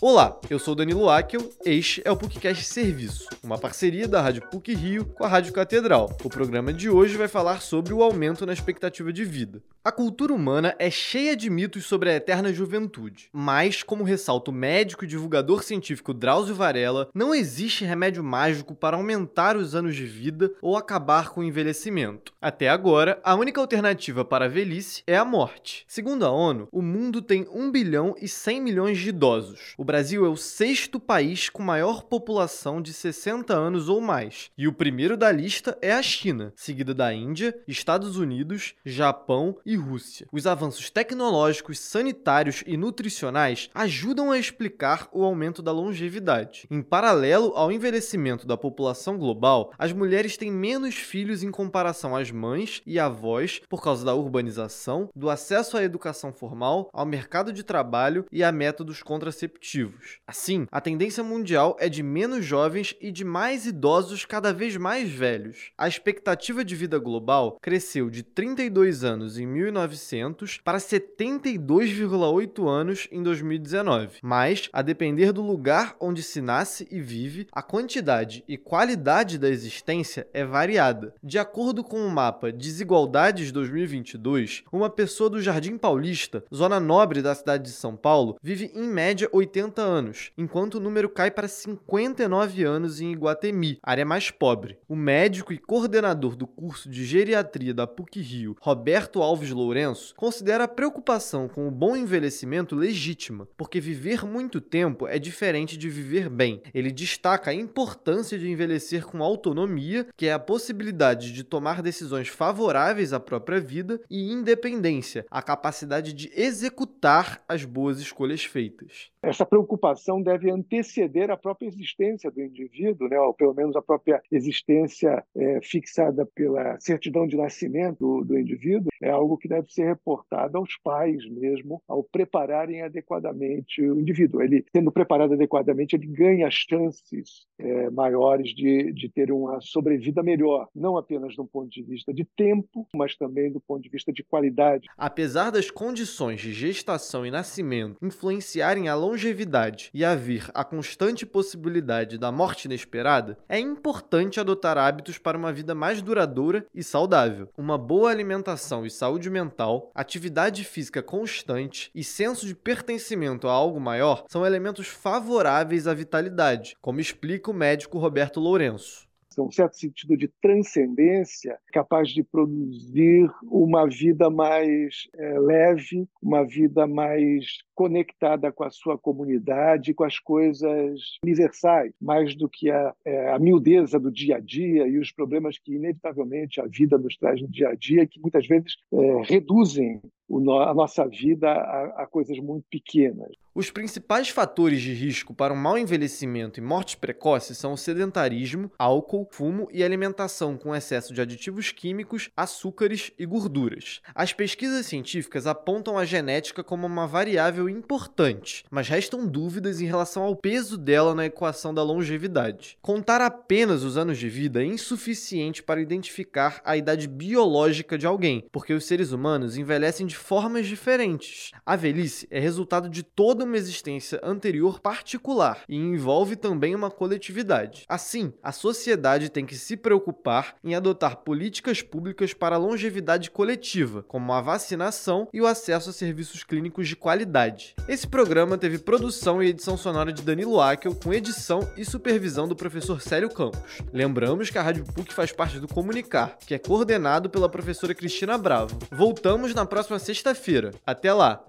Olá, eu sou Danilo Akel, este é o PUCcast Serviço, uma parceria da Rádio PUC Rio com a Rádio Catedral. O programa de hoje vai falar sobre o aumento na expectativa de vida. A cultura humana é cheia de mitos sobre a eterna juventude, mas, como ressalta o médico e divulgador científico Drauzio Varela, não existe remédio mágico para aumentar os anos de vida ou acabar com o envelhecimento. Até agora, a única alternativa para a velhice é a morte. Segundo a ONU, o mundo tem 1 bilhão e 100 milhões de idosos. O Brasil é o sexto país com maior população de 60 anos ou mais, e o primeiro da lista é a China, seguida da Índia, Estados Unidos, Japão e Rússia. Os avanços tecnológicos, sanitários e nutricionais ajudam a explicar o aumento da longevidade. Em paralelo ao envelhecimento da população global, as mulheres têm menos filhos em comparação às mães e avós por causa da urbanização, do acesso à educação formal, ao mercado de trabalho e a métodos contraceptivos Assim, a tendência mundial é de menos jovens e de mais idosos cada vez mais velhos. A expectativa de vida global cresceu de 32 anos em 1900 para 72,8 anos em 2019. Mas, a depender do lugar onde se nasce e vive, a quantidade e qualidade da existência é variada. De acordo com o mapa Desigualdades 2022, uma pessoa do Jardim Paulista, zona nobre da cidade de São Paulo, vive em média 80 80 anos, enquanto o número cai para 59 anos em Iguatemi, área mais pobre. O médico e coordenador do curso de geriatria da PUC-Rio, Roberto Alves Lourenço, considera a preocupação com o bom envelhecimento legítima, porque viver muito tempo é diferente de viver bem. Ele destaca a importância de envelhecer com autonomia, que é a possibilidade de tomar decisões favoráveis à própria vida, e independência, a capacidade de executar as boas escolhas feitas. Essa preocupação deve anteceder a própria existência do indivíduo, né, ou pelo menos a própria existência é, fixada pela certidão de nascimento do, do, indivíduo, é algo que deve ser reportado aos pais mesmo, ao prepararem adequadamente o indivíduo. Ele, sendo preparado adequadamente, ele ganha chances é, maiores de, de ter uma sobrevida melhor, não apenas do ponto de vista de tempo, mas também do ponto de vista de qualidade. Apesar das condições de gestação e nascimento influenciarem a longevidade e haver a constante possibilidade da morte inesperada, é importante adotar hábitos para uma vida mais duradoura e saudável. Uma boa alimentação e saúde mental, atividade física constante e senso de pertencimento a algo maior são elementos favoráveis à vitalidade, como explica o médico Roberto Lourenço um certo sentido de transcendência, capaz de produzir uma vida mais é, leve, uma vida mais conectada com a sua comunidade, com as coisas universais, mais do que a, é, a miudeza do dia a dia e os problemas que, inevitavelmente, a vida nos traz no dia a dia, que muitas vezes é, reduzem a nossa vida a, a, coisas muito pequenas. Os principais fatores de risco para um mau envelhecimento e mortes precoces são o sedentarismo, álcool, fumo e alimentação com excesso de aditivos químicos, açúcares e gorduras. As pesquisas científicas apontam a genética como uma variável importante, mas restam dúvidas em relação ao peso dela na equação da longevidade. Contar apenas os anos de vida é insuficiente para identificar a idade biológica de alguém, porque os seres humanos envelhecem de formas diferentes. A velhice é resultado de toda uma existência anterior particular e envolve também uma coletividade. Assim, a sociedade tem que se preocupar em adotar políticas públicas para a longevidade coletiva, como a vacinação e o acesso a serviços clínicos de qualidade. Esse programa teve produção e edição sonora de Danilo Akel, com edição e supervisão do professor Célio Campos. Lembramos que a Rádio PUC faz parte do Comunicar, que é coordenado pela professora Cristina Bravo. Voltamos na próxima sexta-feira. Até lá!